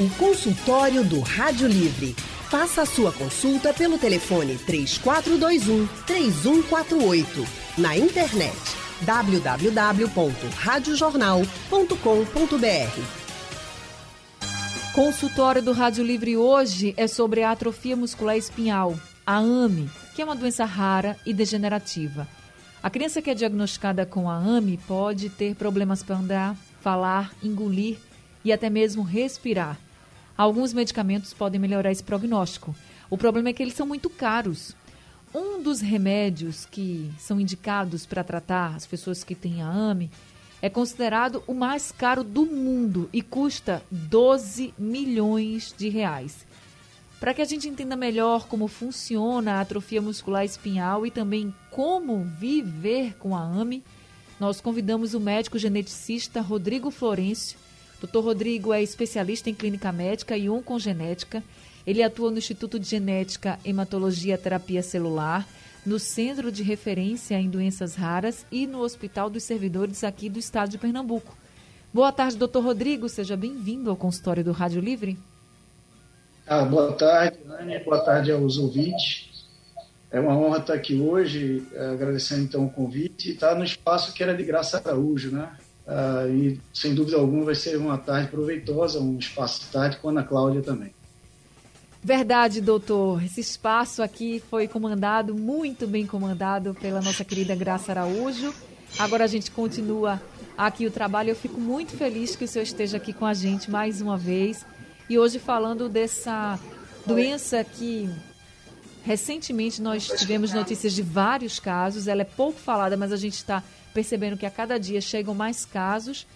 O consultório do Rádio Livre. Faça a sua consulta pelo telefone 3421 3148. Na internet www.radiojornal.com.br. Consultório do Rádio Livre hoje é sobre a atrofia muscular espinhal, a AME, que é uma doença rara e degenerativa. A criança que é diagnosticada com a AME pode ter problemas para andar, falar, engolir e até mesmo respirar. Alguns medicamentos podem melhorar esse prognóstico. O problema é que eles são muito caros. Um dos remédios que são indicados para tratar as pessoas que têm a AME é considerado o mais caro do mundo e custa 12 milhões de reais. Para que a gente entenda melhor como funciona a atrofia muscular espinhal e também como viver com a AME, nós convidamos o médico geneticista Rodrigo Florencio. Dr. Rodrigo é especialista em clínica médica e oncogenética. Ele atua no Instituto de Genética, Hematologia e Terapia Celular, no Centro de Referência em Doenças Raras e no Hospital dos Servidores aqui do estado de Pernambuco. Boa tarde, doutor Rodrigo. Seja bem-vindo ao consultório do Rádio Livre. Ah, boa tarde, Anne. Boa tarde aos ouvintes. É uma honra estar aqui hoje, eh, agradecendo então o convite. E estar no espaço que era de Graça Araújo, né? Ah, e sem dúvida alguma vai ser uma tarde proveitosa, um espaço de tarde com a Ana Cláudia também. Verdade, doutor. Esse espaço aqui foi comandado, muito bem comandado pela nossa querida Graça Araújo. Agora a gente continua aqui o trabalho. Eu fico muito feliz que o senhor esteja aqui com a gente mais uma vez e hoje falando dessa doença que recentemente nós tivemos notícias de vários casos. Ela é pouco falada, mas a gente está percebendo que a cada dia chegam mais casos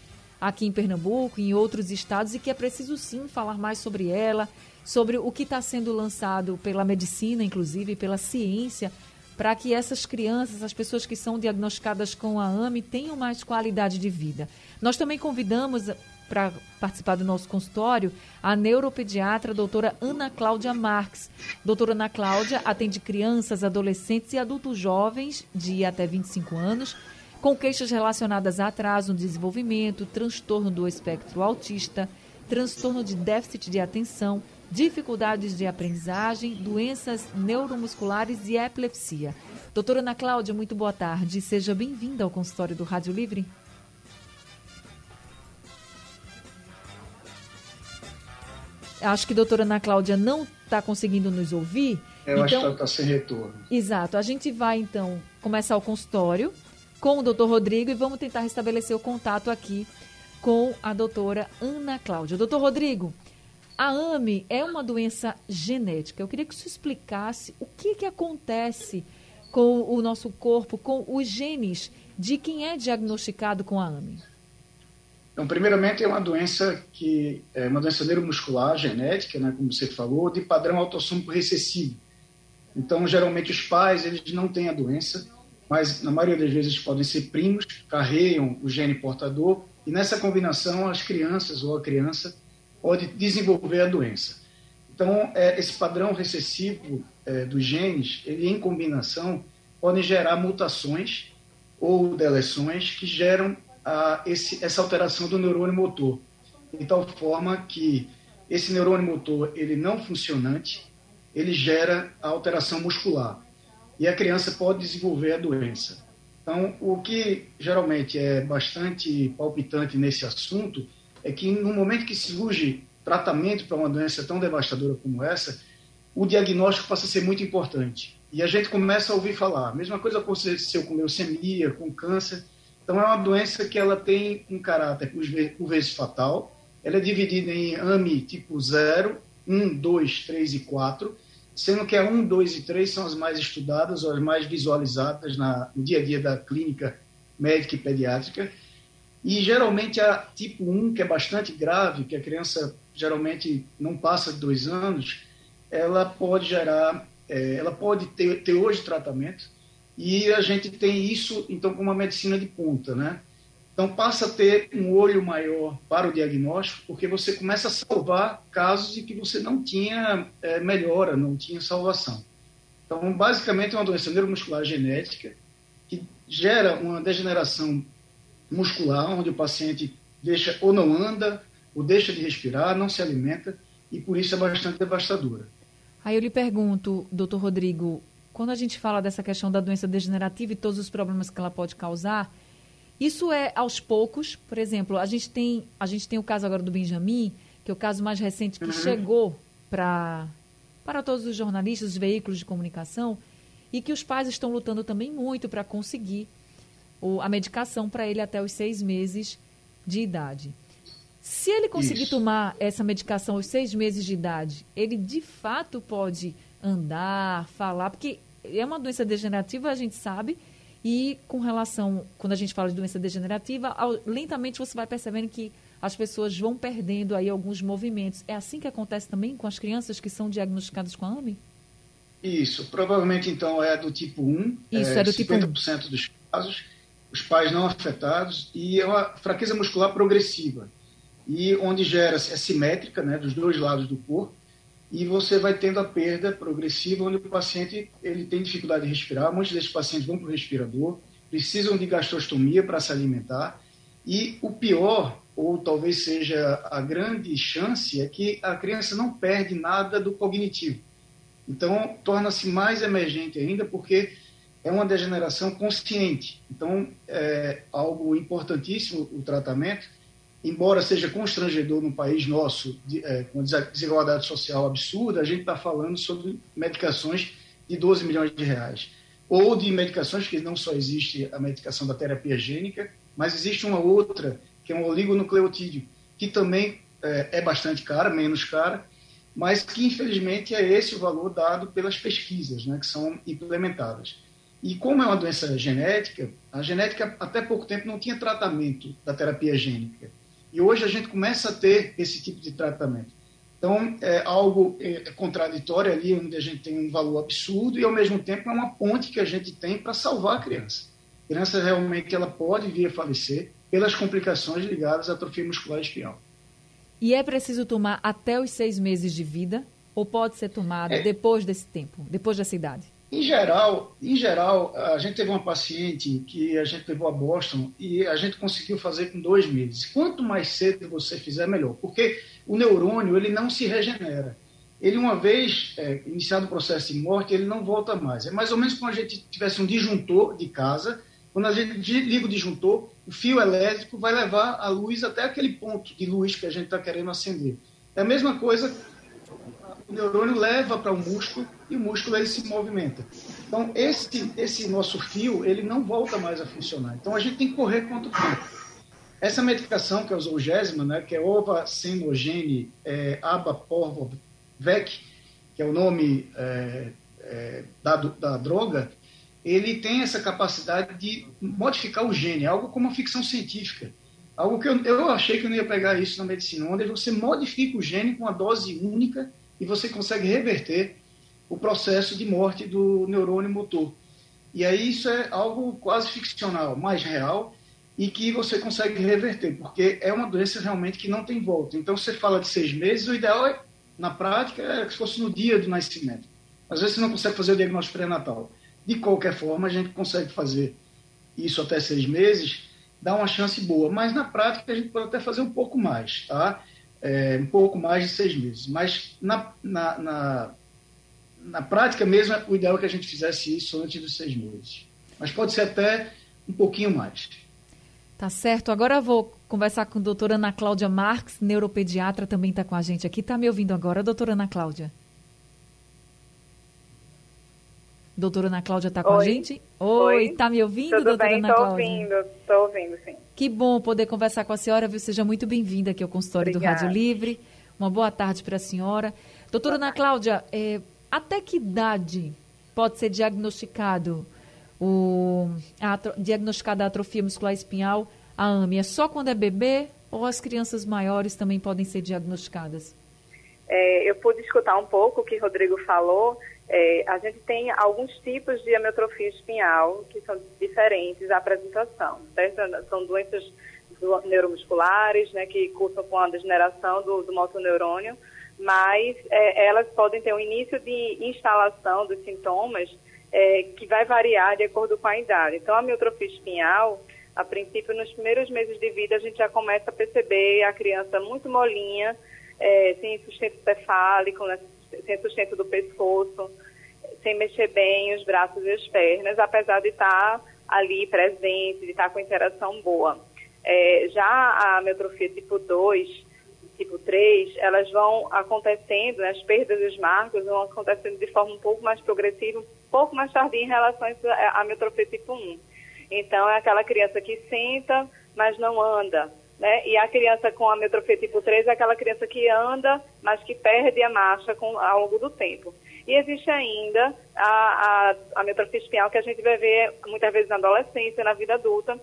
aqui em Pernambuco, em outros estados, e que é preciso sim falar mais sobre ela, sobre o que está sendo lançado pela medicina, inclusive, pela ciência, para que essas crianças, as pessoas que são diagnosticadas com a AME, tenham mais qualidade de vida. Nós também convidamos para participar do nosso consultório a neuropediatra doutora Ana Cláudia Marques. Doutora Ana Cláudia atende crianças, adolescentes e adultos jovens de até 25 anos com queixas relacionadas a atraso no desenvolvimento, transtorno do espectro autista, transtorno de déficit de atenção, dificuldades de aprendizagem, doenças neuromusculares e epilepsia. Doutora Ana Cláudia, muito boa tarde. Seja bem-vinda ao consultório do Rádio Livre. Acho que a doutora Ana Cláudia não está conseguindo nos ouvir. Eu então, acho que ela está sem retorno. Exato. A gente vai, então, começar o consultório com o doutor Rodrigo e vamos tentar restabelecer o contato aqui com a doutora Ana Cláudia. Doutor Rodrigo, a AME é uma doença genética. Eu queria que você explicasse o que, que acontece com o nosso corpo, com os genes de quem é diagnosticado com a AME. Então, primeiramente, é uma doença que é uma doença neuromuscular genética, né, como você falou, de padrão autossômico recessivo. Então, geralmente os pais eles não têm a doença, mas na maioria das vezes podem ser primos, carregam o gene portador e nessa combinação as crianças ou a criança pode desenvolver a doença. Então, é, esse padrão recessivo é, dos genes, ele em combinação podem gerar mutações ou deleções que geram esse, essa alteração do neurônio motor, de tal forma que esse neurônio motor ele não funcionante, ele gera a alteração muscular e a criança pode desenvolver a doença. Então, o que geralmente é bastante palpitante nesse assunto é que no momento que surge tratamento para uma doença tão devastadora como essa, o diagnóstico passa a ser muito importante. E a gente começa a ouvir falar. A mesma coisa aconteceu com leucemia, com câncer. Então, é uma doença que ela tem um caráter, por vezes, fatal. Ela é dividida em AMI tipo 0, 1, 2, 3 e 4, sendo que a 1, 2 e 3 são as mais estudadas, ou as mais visualizadas na, no dia a dia da clínica médica e pediátrica. E geralmente a tipo 1, que é bastante grave, que a criança geralmente não passa de dois anos, ela pode gerar, é, ela pode ter, ter hoje tratamento, e a gente tem isso, então, com uma medicina de ponta, né? Então, passa a ter um olho maior para o diagnóstico, porque você começa a salvar casos em que você não tinha é, melhora, não tinha salvação. Então, basicamente, é uma doença neuromuscular genética que gera uma degeneração muscular, onde o paciente deixa ou não anda, ou deixa de respirar, não se alimenta e por isso é bastante devastadora. Aí eu lhe pergunto, doutor Rodrigo, quando a gente fala dessa questão da doença degenerativa e todos os problemas que ela pode causar, isso é aos poucos? Por exemplo, a gente tem, a gente tem o caso agora do Benjamin, que é o caso mais recente que uhum. chegou para para todos os jornalistas, os veículos de comunicação, e que os pais estão lutando também muito para conseguir o, a medicação para ele até os seis meses de idade. Se ele conseguir Isso. tomar essa medicação aos seis meses de idade, ele de fato pode andar, falar, porque é uma doença degenerativa, a gente sabe, e com relação, quando a gente fala de doença degenerativa, ao, lentamente você vai percebendo que as pessoas vão perdendo aí alguns movimentos. É assim que acontece também com as crianças que são diagnosticadas com a AMI? Isso, provavelmente então é do tipo 1. Isso, é, é do tipo 50% dos casos, os pais não afetados, e é uma fraqueza muscular progressiva e onde gera é simétrica, né, dos dois lados do corpo, e você vai tendo a perda progressiva, onde o paciente ele tem dificuldade de respirar. Muitos desses pacientes vão para o respirador, precisam de gastrostomia para se alimentar, e o pior, ou talvez seja a grande chance, é que a criança não perde nada do cognitivo. Então, torna-se mais emergente ainda, porque é uma degeneração consciente. Então, é algo importantíssimo o tratamento, embora seja constrangedor no país nosso, de, é, com desigualdade social absurda, a gente está falando sobre medicações de 12 milhões de reais. Ou de medicações que não só existe a medicação da terapia gênica, mas existe uma outra, que é um oligonucleotídeo, que também é, é bastante cara, menos cara, mas que infelizmente é esse o valor dado pelas pesquisas né, que são implementadas. E como é uma doença genética, a genética até pouco tempo não tinha tratamento da terapia gênica. E hoje a gente começa a ter esse tipo de tratamento. Então, é algo é, é contraditório ali, onde a gente tem um valor absurdo e, ao mesmo tempo, é uma ponte que a gente tem para salvar a criança. A criança realmente ela pode vir a falecer pelas complicações ligadas à atrofia muscular espinhal. E é preciso tomar até os seis meses de vida ou pode ser tomado é, depois desse tempo, depois dessa idade? Em geral, em geral, a gente teve uma paciente que a gente levou a Boston e a gente conseguiu fazer com dois meses. Quanto mais cedo você fizer, melhor, porque o neurônio ele não se regenera. Ele uma vez é, iniciado o processo de morte, ele não volta mais. É mais ou menos como a gente tivesse um disjuntor de casa. Quando a gente liga o disjuntor, o fio elétrico vai levar a luz até aquele ponto de luz que a gente está querendo acender. É a mesma coisa o neurônio leva para o músculo e o músculo ele se movimenta. Então, esse, esse nosso fio, ele não volta mais a funcionar. Então, a gente tem que correr contra o tempo. Essa medicação, que é o Zolgésima, né, que é Ovacemogene é, Abaporvec, que é o nome é, é, da, da droga, ele tem essa capacidade de modificar o gene, algo como uma ficção científica. Algo que eu, eu achei que eu não ia pegar isso na medicina, onde você modifica o gene com uma dose única e você consegue reverter o processo de morte do neurônio motor. E aí isso é algo quase ficcional, mais real, e que você consegue reverter, porque é uma doença realmente que não tem volta. Então, você fala de seis meses, o ideal é, na prática é que fosse no dia do nascimento. Às vezes você não consegue fazer o diagnóstico pré-natal. De qualquer forma, a gente consegue fazer isso até seis meses, dá uma chance boa. Mas na prática a gente pode até fazer um pouco mais, tá? É, um pouco mais de seis meses. Mas na, na, na, na, prática mesmo, o ideal é que a gente fizesse isso antes dos seis meses. Mas pode ser até um pouquinho mais. Tá certo. Agora eu vou conversar com a doutora Ana Cláudia Marques, neuropediatra, também está com a gente aqui. Está me ouvindo agora, doutora Ana Cláudia? Doutora Ana Cláudia está com Oi. a gente? Oi, está me ouvindo, Tudo doutora bem, Ana Cláudia? Estou ouvindo, estou ouvindo, sim. Que bom poder conversar com a senhora, viu? Seja muito bem-vinda aqui ao consultório Obrigada. do Rádio Livre. Uma boa tarde para a senhora. Doutora Ana Cláudia, é, até que idade pode ser diagnosticado o, a, diagnosticada a atrofia muscular espinhal, a AMI? É só quando é bebê ou as crianças maiores também podem ser diagnosticadas? É, eu pude escutar um pouco o que o Rodrigo falou. É, a gente tem alguns tipos de amiotrofia espinhal que são diferentes a apresentação. Certo? São doenças neuromusculares, né, que cursam com a degeneração do, do motoneurônio, mas é, elas podem ter um início de instalação dos sintomas é, que vai variar de acordo com a idade. Então, a amiotrofia espinhal, A princípio, nos primeiros meses de vida, a gente já começa a perceber a criança muito molinha, é, sem sustento cefálico, né, sem sustento do pescoço, sem mexer bem os braços e as pernas, apesar de estar ali presente, de estar com interação boa. É, já a ametrofia tipo 2, tipo 3, elas vão acontecendo, né, as perdas e os marcos vão acontecendo de forma um pouco mais progressiva, um pouco mais tardia em relação à ametrofia tipo 1. Então, é aquela criança que senta, mas não anda. Né? E a criança com a metrofia tipo 3 é aquela criança que anda, mas que perde a marcha com, ao longo do tempo. E existe ainda a, a, a metrofia espinhal que a gente vai ver muitas vezes na adolescência, na vida adulta,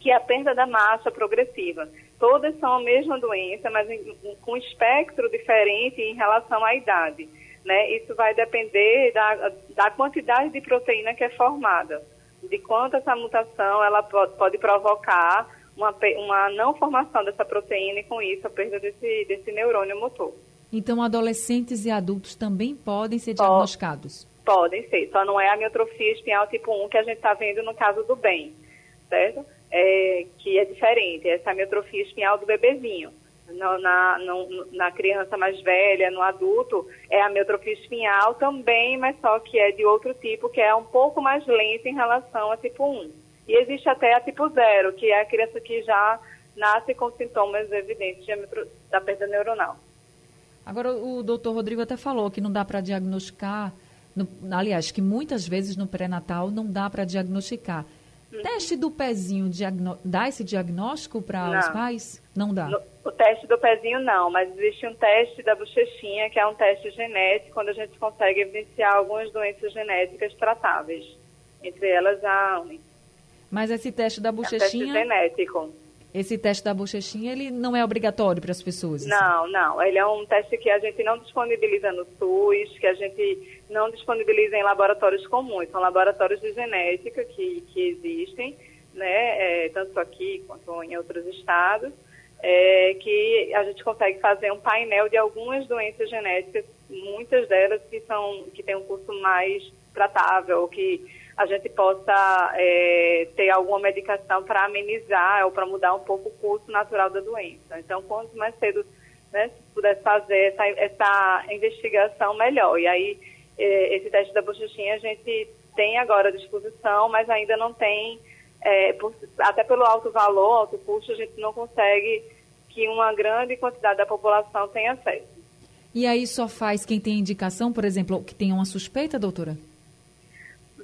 que é a perda da marcha progressiva. Todas são a mesma doença, mas em, com espectro diferente em relação à idade. Né? Isso vai depender da, da quantidade de proteína que é formada de quanto essa mutação ela pode, pode provocar uma, uma não formação dessa proteína e, com isso, a perda desse, desse neurônio motor. Então, adolescentes e adultos também podem ser diagnosticados? Podem ser, só não é a miotrofia espinhal tipo 1 que a gente está vendo no caso do bem, certo? É, que é diferente, essa é a miotrofia espinhal do bebezinho na, no, na criança mais velha, no adulto, é a miotrofia espinhal também, mas só que é de outro tipo, que é um pouco mais lenta em relação a tipo 1. E existe até a tipo 0, que é a criança que já nasce com sintomas evidentes da perda neuronal. Agora, o doutor Rodrigo até falou que não dá para diagnosticar, no, aliás, que muitas vezes no pré-natal não dá para diagnosticar. Uhum. Teste do pezinho dá esse diagnóstico para os pais? Não dá. No, o teste do pezinho não, mas existe um teste da bochechinha, que é um teste genético, quando a gente consegue evidenciar algumas doenças genéticas tratáveis, entre elas a. Mas esse teste da bochechinha... É um teste genético. Esse teste da bochechinha, ele não é obrigatório para as pessoas? Assim? Não, não. Ele é um teste que a gente não disponibiliza no SUS, que a gente não disponibiliza em laboratórios comuns. São laboratórios de genética que, que existem, né, é, tanto aqui quanto em outros estados é, que a gente consegue fazer um painel de algumas doenças genéticas, muitas delas que são que têm um curso mais tratável, que a gente possa é, ter alguma medicação para amenizar ou para mudar um pouco o curso natural da doença. Então, quanto mais cedo né, se pudesse fazer essa, essa investigação, melhor. E aí, é, esse teste da bochechinha a gente tem agora à disposição, mas ainda não tem é, por, até pelo alto valor, alto custo, a gente não consegue que uma grande quantidade da população tenha acesso. E aí só faz quem tem indicação, por exemplo, que tenha uma suspeita, doutora?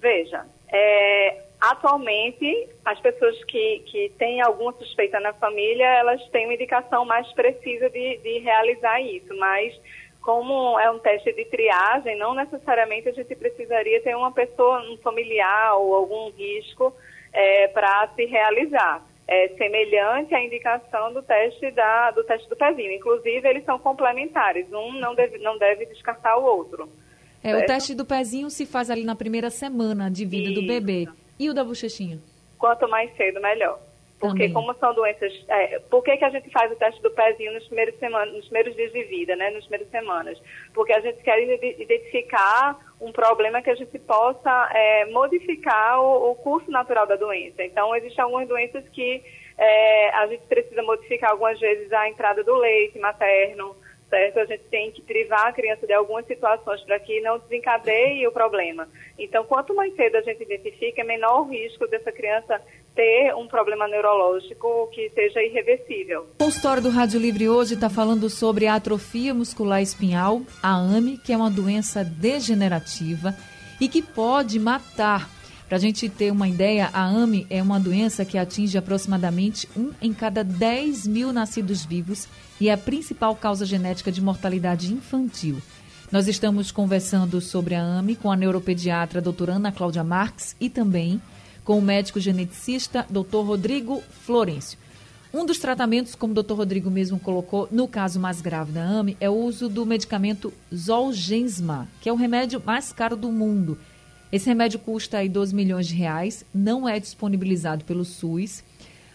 Veja, é, atualmente as pessoas que, que têm alguma suspeita na família, elas têm uma indicação mais precisa de, de realizar isso, mas como é um teste de triagem, não necessariamente a gente precisaria ter uma pessoa, um familiar ou algum risco é, para se realizar. É semelhante à indicação do teste, da, do teste do pezinho. Inclusive, eles são complementares. Um não deve, não deve descartar o outro. É, o teste do pezinho se faz ali na primeira semana de vida Isso. do bebê. E o da bochechinha? Quanto mais cedo, melhor. Porque Também. como são doenças... É, por que, que a gente faz o teste do pezinho nos primeiros, semanas, nos primeiros dias de vida, né? Nas primeiras semanas? Porque a gente quer identificar um problema que a gente possa é, modificar o, o, curso natural da doença. Então, existem algumas doenças que é, a gente precisa modificar algumas vezes a entrada do leite materno, certo? A gente tem que privar a criança de algumas situações para que não desencadeie o problema. Então, quanto mais cedo a gente identifica, menor o risco dessa criança ter um problema neurológico que seja irreversível. O consultório do Rádio Livre hoje está falando sobre a atrofia muscular espinhal, a AME, que é uma doença degenerativa e que pode matar. Para a gente ter uma ideia, a AME é uma doença que atinge aproximadamente um em cada 10 mil nascidos vivos e é a principal causa genética de mortalidade infantil. Nós estamos conversando sobre a AME com a neuropediatra doutora Ana Cláudia Marques e também com o médico geneticista Dr. Rodrigo Florencio. Um dos tratamentos, como o Dr. Rodrigo mesmo colocou, no caso mais grave da AME, é o uso do medicamento Zolgensma, que é o remédio mais caro do mundo. Esse remédio custa aí 12 milhões de reais, não é disponibilizado pelo SUS,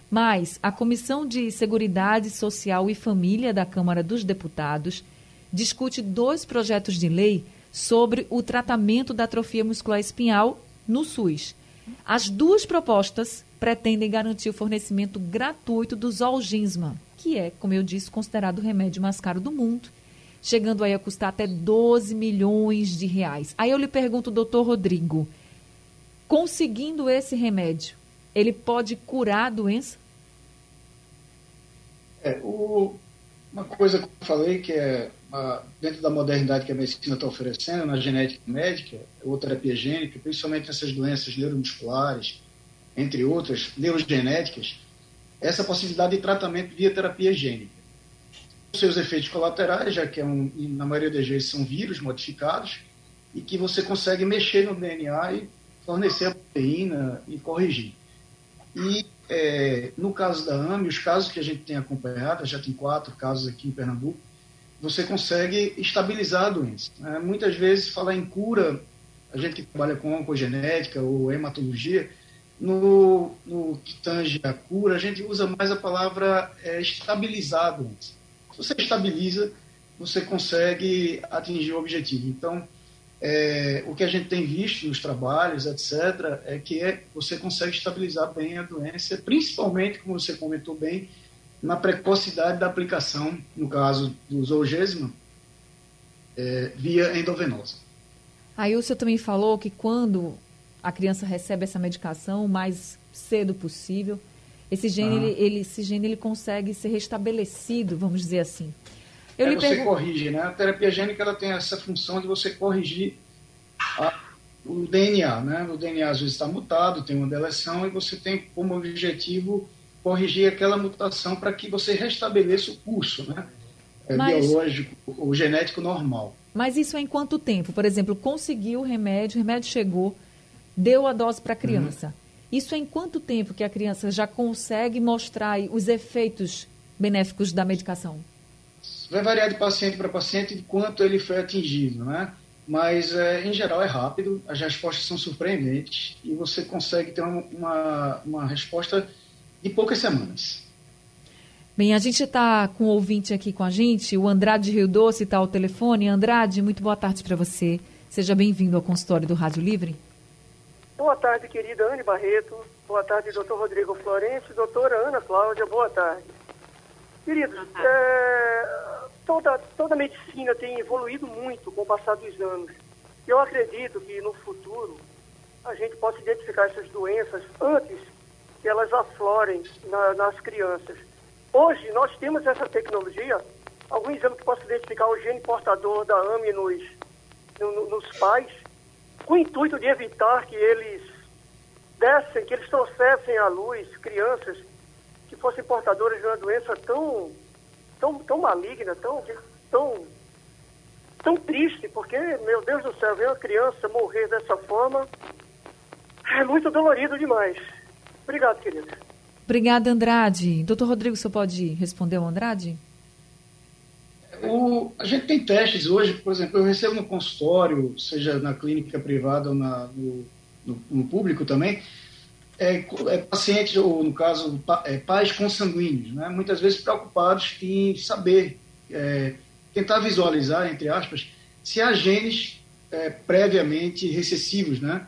mas a Comissão de Seguridade Social e Família da Câmara dos Deputados discute dois projetos de lei sobre o tratamento da atrofia muscular espinhal no SUS. As duas propostas pretendem garantir o fornecimento gratuito do Zolgensma, que é, como eu disse, considerado o remédio mais caro do mundo, chegando aí a custar até 12 milhões de reais. Aí eu lhe pergunto, doutor Rodrigo, conseguindo esse remédio, ele pode curar a doença? É, o, uma coisa que eu falei que é uma, dentro da modernidade que a medicina está oferecendo, na genética médica, ou terapia gênica, principalmente essas doenças neuromusculares, entre outras, neurogenéticas, essa possibilidade de tratamento via terapia gênica. Os seus efeitos colaterais, já que é um, na maioria das vezes são vírus modificados, e que você consegue mexer no DNA e fornecer a proteína e corrigir. E é, no caso da AME, os casos que a gente tem acompanhado, já tem quatro casos aqui em Pernambuco, você consegue estabilizar a doença. Né? Muitas vezes, falar em cura, a gente que trabalha com oncogenética ou hematologia, no, no que tange a cura, a gente usa mais a palavra é, estabilizar a doença. Se você estabiliza, você consegue atingir o objetivo. Então, é, o que a gente tem visto nos trabalhos, etc., é que é, você consegue estabilizar bem a doença, principalmente, como você comentou bem, na precocidade da aplicação, no caso do zoogesma, é, via endovenosa. Aí o senhor também falou que quando a criança recebe essa medicação o mais cedo possível, esse gene, ah. ele, ele, esse gene ele consegue ser restabelecido, vamos dizer assim. Eu é, você corrige, né? A terapia gênica ela tem essa função de você corrigir a, o DNA, né? O DNA às vezes está mutado, tem uma deleção e você tem como objetivo corrigir aquela mutação para que você restabeleça o curso, né? É, Mas... biológico, o genético normal. Mas isso é em quanto tempo? Por exemplo, conseguiu o remédio, o remédio chegou, deu a dose para a criança. Uhum. Isso é em quanto tempo que a criança já consegue mostrar os efeitos benéficos da medicação? Vai variar de paciente para paciente de quanto ele foi atingido, né? Mas, é, em geral, é rápido, as respostas são surpreendentes e você consegue ter uma, uma resposta de poucas semanas. Bem, a gente está com um ouvinte aqui com a gente, o Andrade Rio Doce está ao telefone. Andrade, muito boa tarde para você. Seja bem-vindo ao consultório do Rádio Livre. Boa tarde, querida Anne Barreto. Boa tarde, doutor Rodrigo Florencio. Doutora Ana Cláudia, boa tarde. Queridos, é, toda, toda a medicina tem evoluído muito com o passar dos anos. Eu acredito que no futuro a gente possa identificar essas doenças antes que elas aflorem na, nas crianças. Hoje nós temos essa tecnologia, algum exame que possa identificar o gene portador da AME nos, no, nos pais, com o intuito de evitar que eles dessem, que eles trouxessem à luz crianças que fossem portadoras de uma doença tão tão, tão maligna, tão, tão, tão triste, porque, meu Deus do céu, ver uma criança morrer dessa forma é muito dolorido demais. Obrigado, querida. Obrigada, Andrade. Doutor Rodrigo, você pode responder ao Andrade? O, a gente tem testes hoje, por exemplo, eu recebo no consultório, seja na clínica privada ou na, no, no, no público também, é, é, pacientes, ou no caso, pa, é, pais consanguíneos, né? muitas vezes preocupados em saber, é, tentar visualizar, entre aspas, se há genes é, previamente recessivos, né?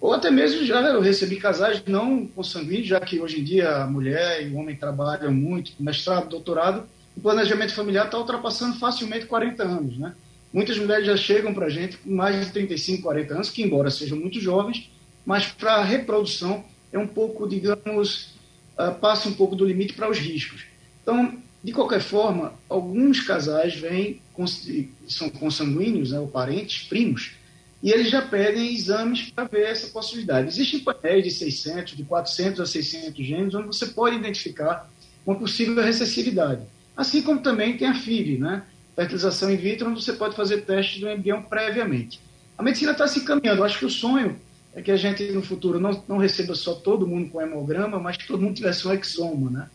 Ou até mesmo já eu recebi casais não consanguíneos, já que hoje em dia a mulher e o homem trabalham muito, mestrado, doutorado, o planejamento familiar está ultrapassando facilmente 40 anos, né? Muitas mulheres já chegam para a gente com mais de 35, 40 anos, que embora sejam muito jovens, mas para a reprodução é um pouco, digamos, uh, passa um pouco do limite para os riscos. Então, de qualquer forma, alguns casais vêm, são consanguíneos, né, ou parentes, primos, e eles já pedem exames para ver essa possibilidade. Existem painéis de 600, de 400 a 600 genes, onde você pode identificar uma possível recessividade. Assim como também tem a FIV, né? fertilização in vitro, onde você pode fazer testes do embrião previamente. A medicina está se encaminhando. Acho que o sonho é que a gente no futuro não, não receba só todo mundo com hemograma, mas que todo mundo tivesse um exoma, né?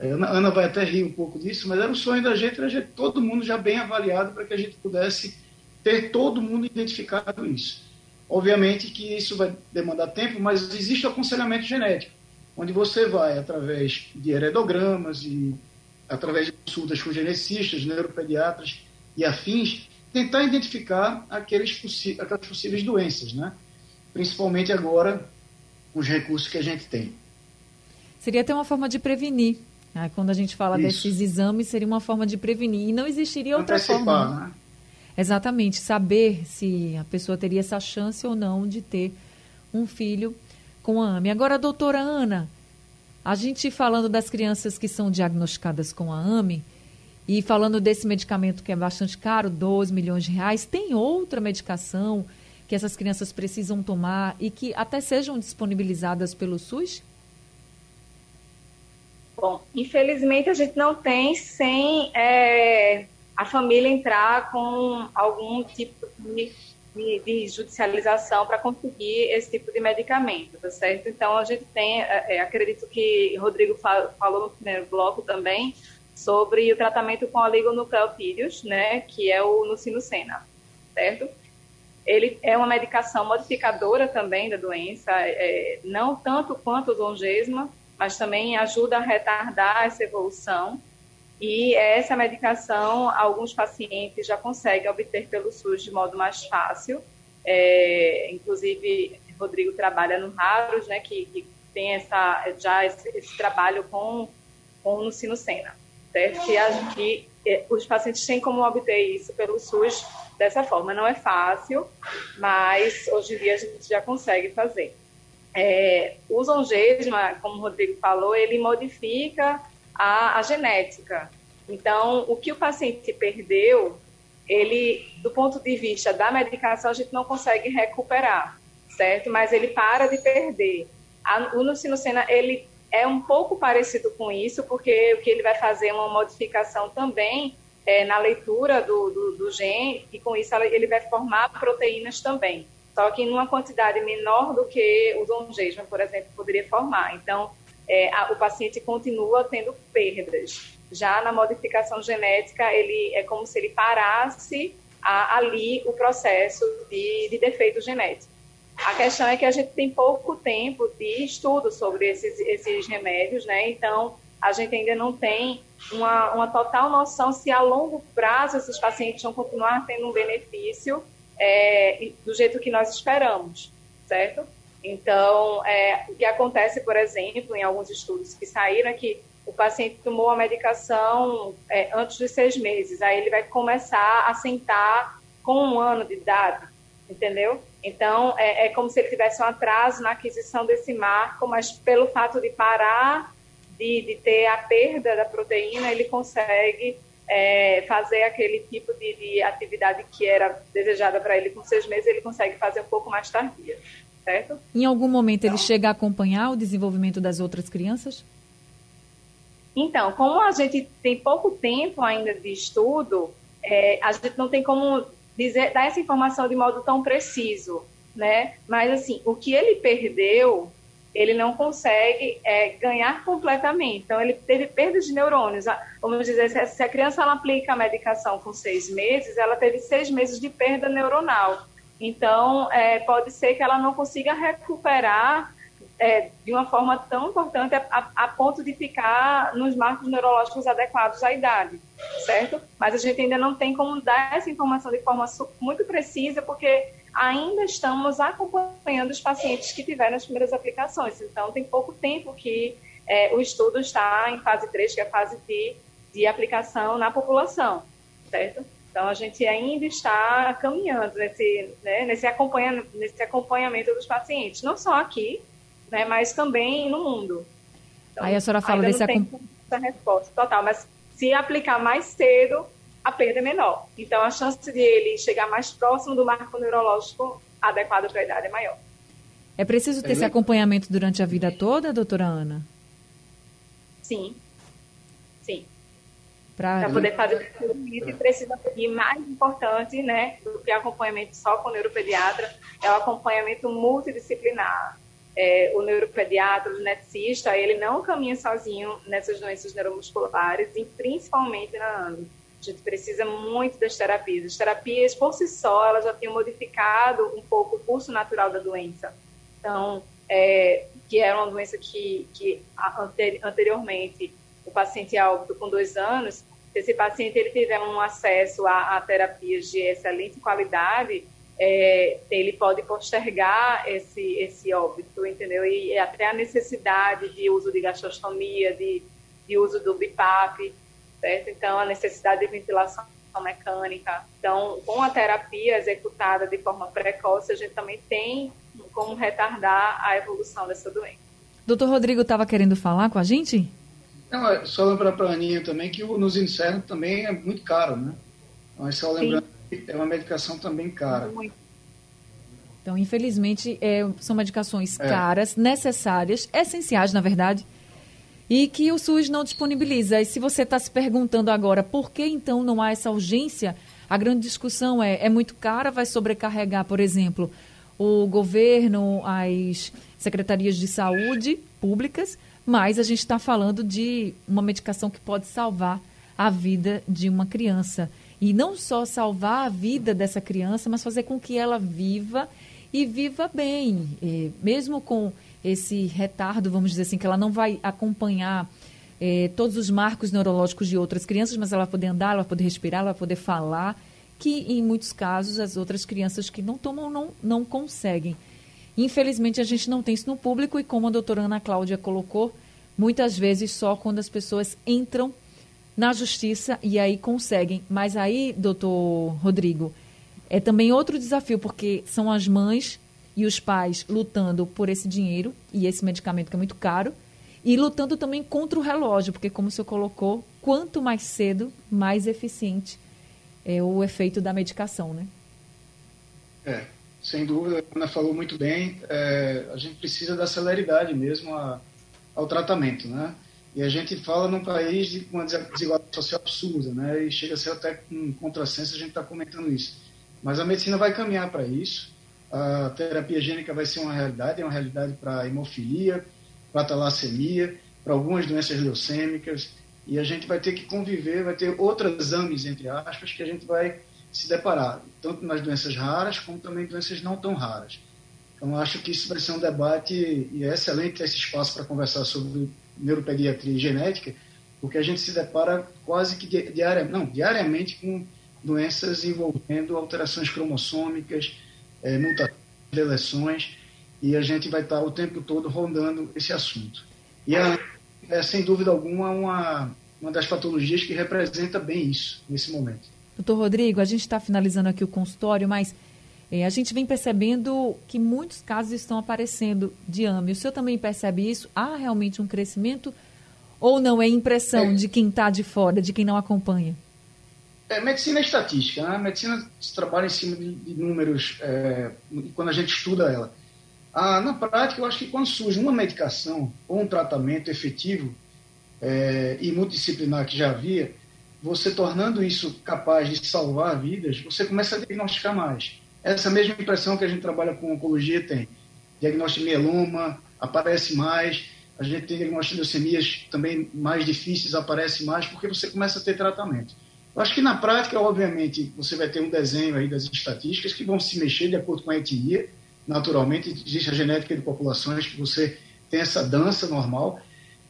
É, Ana, Ana vai até rir um pouco disso, mas era o sonho da gente, era gente, todo mundo já bem avaliado para que a gente pudesse ter todo mundo identificado isso. Obviamente que isso vai demandar tempo, mas existe o aconselhamento genético, onde você vai, através de heredogramas e através de consultas com geneticistas, neuropediatras e afins, tentar identificar aqueles aquelas possíveis doenças, né? Principalmente agora com os recursos que a gente tem. Seria até uma forma de prevenir. Né? Quando a gente fala Isso. desses exames, seria uma forma de prevenir. E não existiria outra forma. Né? Exatamente, saber se a pessoa teria essa chance ou não de ter um filho com a AME. Agora, doutora Ana, a gente falando das crianças que são diagnosticadas com a AME e falando desse medicamento que é bastante caro, 12 milhões de reais, tem outra medicação que essas crianças precisam tomar e que até sejam disponibilizadas pelo SUS? Bom, infelizmente a gente não tem sem é, a família entrar com algum tipo de, de, de judicialização para conseguir esse tipo de medicamento, tá certo? Então, a gente tem, é, é acredito que Rodrigo falou no primeiro bloco também, sobre o tratamento com oligonucleotídeos, né, que é o nusinucena, certo? Ele é uma medicação modificadora também da doença, é, não tanto quanto o zongesma, mas também ajuda a retardar essa evolução e essa medicação, alguns pacientes já conseguem obter pelo SUS de modo mais fácil. É, inclusive, Rodrigo trabalha no Raros, né, que, que tem essa, já esse, esse, trabalho com, com o Sinucena, certo? Que, que é, os pacientes têm como obter isso pelo SUS dessa forma. Não é fácil, mas hoje em dia a gente já consegue fazer. É, o zongesma, como o Rodrigo falou, ele modifica a, a genética. Então, o que o paciente perdeu, ele, do ponto de vista da medicação, a gente não consegue recuperar, certo? Mas ele para de perder. A, o nusinucena, ele é um pouco parecido com isso, porque o que ele vai fazer é uma modificação também é, na leitura do, do, do gene, e com isso ele vai formar proteínas também. Só que numa quantidade menor do que o zongesma, por exemplo, poderia formar. Então, é, a, o paciente continua tendo perdas. Já na modificação genética, ele é como se ele parasse a, ali o processo de, de defeito genético. A questão é que a gente tem pouco tempo de estudo sobre esses, esses remédios, né? Então, a gente ainda não tem uma, uma total noção se a longo prazo esses pacientes vão continuar tendo um benefício é, do jeito que nós esperamos, certo? Então, é, o que acontece, por exemplo, em alguns estudos que saíram é que o paciente tomou a medicação é, antes dos seis meses, aí ele vai começar a sentar com um ano de idade, entendeu? Então, é, é como se ele tivesse um atraso na aquisição desse marco, mas pelo fato de parar de, de ter a perda da proteína, ele consegue é, fazer aquele tipo de, de, atividade que era desejada para ele com seis meses, ele consegue fazer um pouco mais tardia, certo? Em algum momento ele chega a acompanhar o desenvolvimento das outras crianças? Então, como a gente tem pouco tempo ainda de estudo, é, a gente não tem como dizer, dar essa informação de modo tão preciso, né? Mas, assim, o que ele perdeu, ele não consegue é, ganhar completamente. Então, ele teve perda de neurônios. Vamos dizer, se a criança ela aplica a medicação com seis meses, ela teve seis meses de perda neuronal. Então, é, pode ser que ela não consiga recuperar é, de uma forma tão importante a, a, ponto de ficar nos marcos neurológicos adequados à idade, certo? Mas a gente ainda não tem como dar essa informação de forma muito precisa, porque ainda estamos acompanhando os pacientes que tiveram as primeiras aplicações. Então, tem pouco tempo que é, o estudo está em fase 3, que é a fase de, de aplicação na população, certo? Então, a gente ainda está caminhando nesse, né, nesse, acompanha, nesse acompanhamento dos pacientes, não só aqui, né, mas também no mundo. Então, Aí a senhora fala desse acompanhamento. resposta total, mas se aplicar mais cedo, a perda é menor. Então, a chance de ele chegar mais próximo do marco neurológico adequado para a idade é maior. É preciso ter é esse acompanhamento durante a vida toda, doutora Ana? Sim. Sim. Para poder fazer isso, precisa. E mais importante, né, do que acompanhamento só com o neuropediatra, é o acompanhamento multidisciplinar é, o neuropediatra, o geneticista, ele não caminha sozinho nessas doenças neuromusculares e principalmente na ANDO. A gente precisa muito das terapias. As terapias, por si só, elas já tinham modificado um pouco o curso natural da doença. Então, é, que era uma doença que, que anteriormente o paciente é óbito com dois anos, se esse paciente ele tiver um acesso a, a terapias de excelente qualidade, é, ele pode postergar esse, esse óbito, entendeu? E até a necessidade de uso de gastrostomia, de, de uso do BIPAP, certo? Então, a necessidade de ventilação mecânica. Então, com a terapia executada de forma precoce, a gente também tem como retardar a evolução dessa doença. Doutor Rodrigo estava querendo falar com a gente? Não, é só lembrar para a Aninha também que o nos incerno também é muito caro, né? Mas só lembrando que é uma medicação também cara. Muito. Então, infelizmente, é, são medicações é. caras, necessárias, essenciais, na verdade, e que o SUS não disponibiliza. E se você está se perguntando agora por que então não há essa urgência, a grande discussão é: é muito cara, vai sobrecarregar, por exemplo, o governo, as secretarias de saúde públicas, mas a gente está falando de uma medicação que pode salvar a vida de uma criança. E não só salvar a vida dessa criança, mas fazer com que ela viva e viva bem, mesmo com esse retardo, vamos dizer assim, que ela não vai acompanhar eh, todos os marcos neurológicos de outras crianças, mas ela vai poder andar, ela vai poder respirar, ela vai poder falar, que em muitos casos as outras crianças que não tomam não, não conseguem. Infelizmente, a gente não tem isso no público e, como a doutora Ana Cláudia colocou, muitas vezes só quando as pessoas entram na justiça e aí conseguem. Mas aí, doutor Rodrigo, é também outro desafio, porque são as mães e os pais lutando por esse dinheiro e esse medicamento que é muito caro, e lutando também contra o relógio, porque, como o senhor colocou, quanto mais cedo, mais eficiente é o efeito da medicação, né? É, sem dúvida, a Ana falou muito bem, é, a gente precisa da celeridade mesmo a, ao tratamento, né? E a gente fala num país de uma desigualdade social absurda, né? E chega a ser até um contrassenso a gente está comentando isso. Mas a medicina vai caminhar para isso. A terapia gênica vai ser uma realidade, é uma realidade para hemofilia, para talassemia, para algumas doenças leucêmicas. E a gente vai ter que conviver, vai ter outros exames, entre aspas, que a gente vai se deparar, tanto nas doenças raras como também doenças não tão raras. Então, acho que isso vai ser um debate e é excelente esse espaço para conversar sobre neuropediatria e genética, porque a gente se depara quase que diariamente, não, diariamente com doenças envolvendo alterações cromossômicas, é, mutações, deleções, e a gente vai estar o tempo todo rondando esse assunto. E é, é sem dúvida alguma, uma, uma das patologias que representa bem isso nesse momento. Doutor Rodrigo, a gente está finalizando aqui o consultório, mas é, a gente vem percebendo que muitos casos estão aparecendo de AME. O senhor também percebe isso? Há realmente um crescimento ou não é impressão é. de quem está de fora, de quem não acompanha? É, medicina é estatística, né? A medicina se trabalha em cima de, de números é, quando a gente estuda ela. Ah, na prática, eu acho que quando surge uma medicação ou um tratamento efetivo é, e multidisciplinar que já havia, você tornando isso capaz de salvar vidas, você começa a diagnosticar mais. Essa mesma impressão que a gente trabalha com oncologia tem. Diagnóstico de mieloma aparece mais, a gente tem diagnóstico de leucemias também mais difíceis, aparece mais, porque você começa a ter tratamento. Eu acho que na prática, obviamente, você vai ter um desenho aí das estatísticas que vão se mexer de acordo com a etnia. Naturalmente, existe a genética de populações que você tem essa dança normal,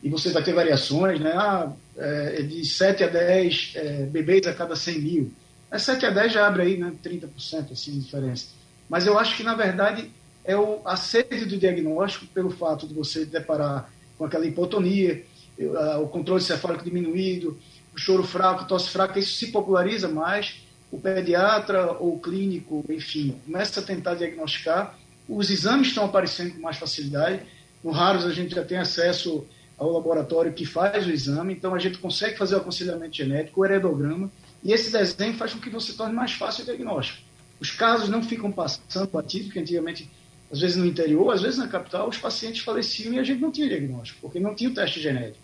e você vai ter variações, né? Ah, é, de 7 a 10 é, bebês a cada 100 mil. É 7 a 10 já abre aí né, 30% assim, de diferença. Mas eu acho que, na verdade, é o, a sede do diagnóstico pelo fato de você deparar com aquela hipotonia, o controle cefálico diminuído, o choro fraco, tosse fraca, isso se populariza mais. O pediatra ou o clínico, enfim, começa a tentar diagnosticar. Os exames estão aparecendo com mais facilidade. No Raros, a gente já tem acesso ao laboratório que faz o exame, então a gente consegue fazer o aconselhamento genético, o heredograma, e esse desenho faz com que você torne mais fácil o diagnóstico. Os casos não ficam passando batido, porque antigamente, às vezes no interior, às vezes na capital, os pacientes faleciam e a gente não tinha diagnóstico, porque não tinha o teste genético.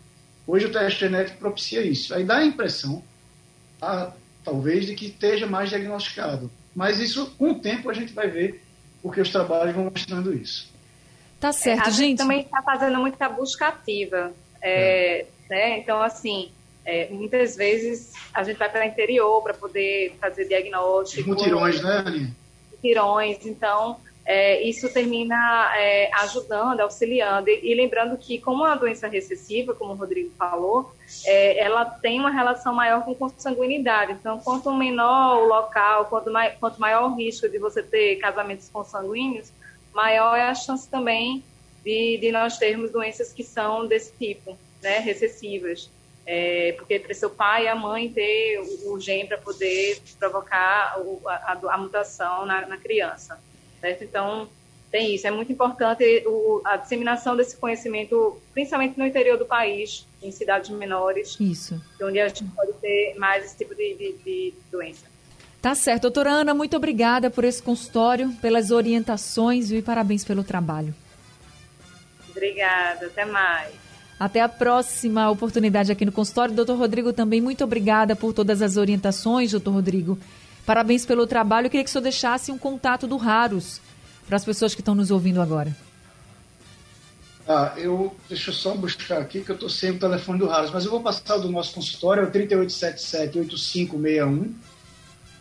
Hoje o teste genético propicia isso. Aí dá a impressão, a, talvez, de que esteja mais diagnosticado. Mas isso, com o tempo, a gente vai ver, porque os trabalhos vão mostrando isso. Tá certo, é, a gente. gente também está fazendo muita busca ativa. É, é. Né? Então, assim, é, muitas vezes a gente vai para o interior para poder fazer diagnóstico. Mutirões, né, Aninha? Mutirões. Então, é, isso termina é, ajudando, auxiliando. E, e, lembrando que, como é uma doença recessiva, como o Rodrigo falou, é, ela tem uma relação maior com consanguinidade. Então, quanto menor o local, quanto, mai, quanto maior o risco de você ter casamentos consanguíneos, maior é a chance também de, de nós termos doenças que são desse tipo, né, recessivas. É, porque para seu pai e a mãe ter o, o gene para poder provocar o, a, a, mutação na, na criança certo? Então, tem isso. É muito importante o, a disseminação desse conhecimento, principalmente no interior do país, em cidades menores. Isso. Onde a gente pode ter mais esse tipo de, de, de doença. Tá certo. Doutora Ana, muito obrigada por esse consultório, pelas orientações e parabéns pelo trabalho. Obrigada. Até mais. Até a próxima oportunidade aqui no consultório. Doutor Rodrigo, também muito obrigada por todas as orientações, doutor Rodrigo. Parabéns pelo trabalho. Eu queria que o senhor deixasse um contato do Raros para as pessoas que estão nos ouvindo agora. Ah, eu deixa eu só buscar aqui que eu estou sem o telefone do Raros, mas eu vou passar do nosso consultório, é o 3877-8561.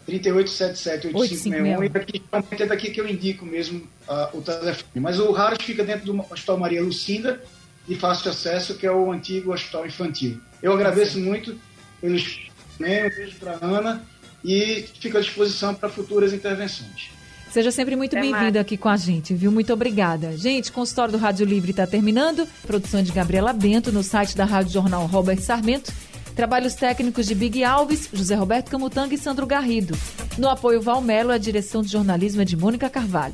3877-8561 e aqui, é daqui que eu indico mesmo uh, o telefone. Mas o Raros fica dentro do Hospital Maria Lucinda, de fácil acesso, que é o antigo Hospital Infantil. Eu agradeço muito pelos. Né, um beijo para Ana e fico à disposição para futuras intervenções. Seja sempre muito bem-vindo aqui com a gente, viu? Muito obrigada. Gente, consultório do Rádio Livre está terminando. Produção de Gabriela Bento no site da Rádio Jornal Robert Sarmento. Trabalhos técnicos de Big Alves, José Roberto Camutanga e Sandro Garrido. No apoio Valmelo, a direção de jornalismo é de Mônica Carvalho.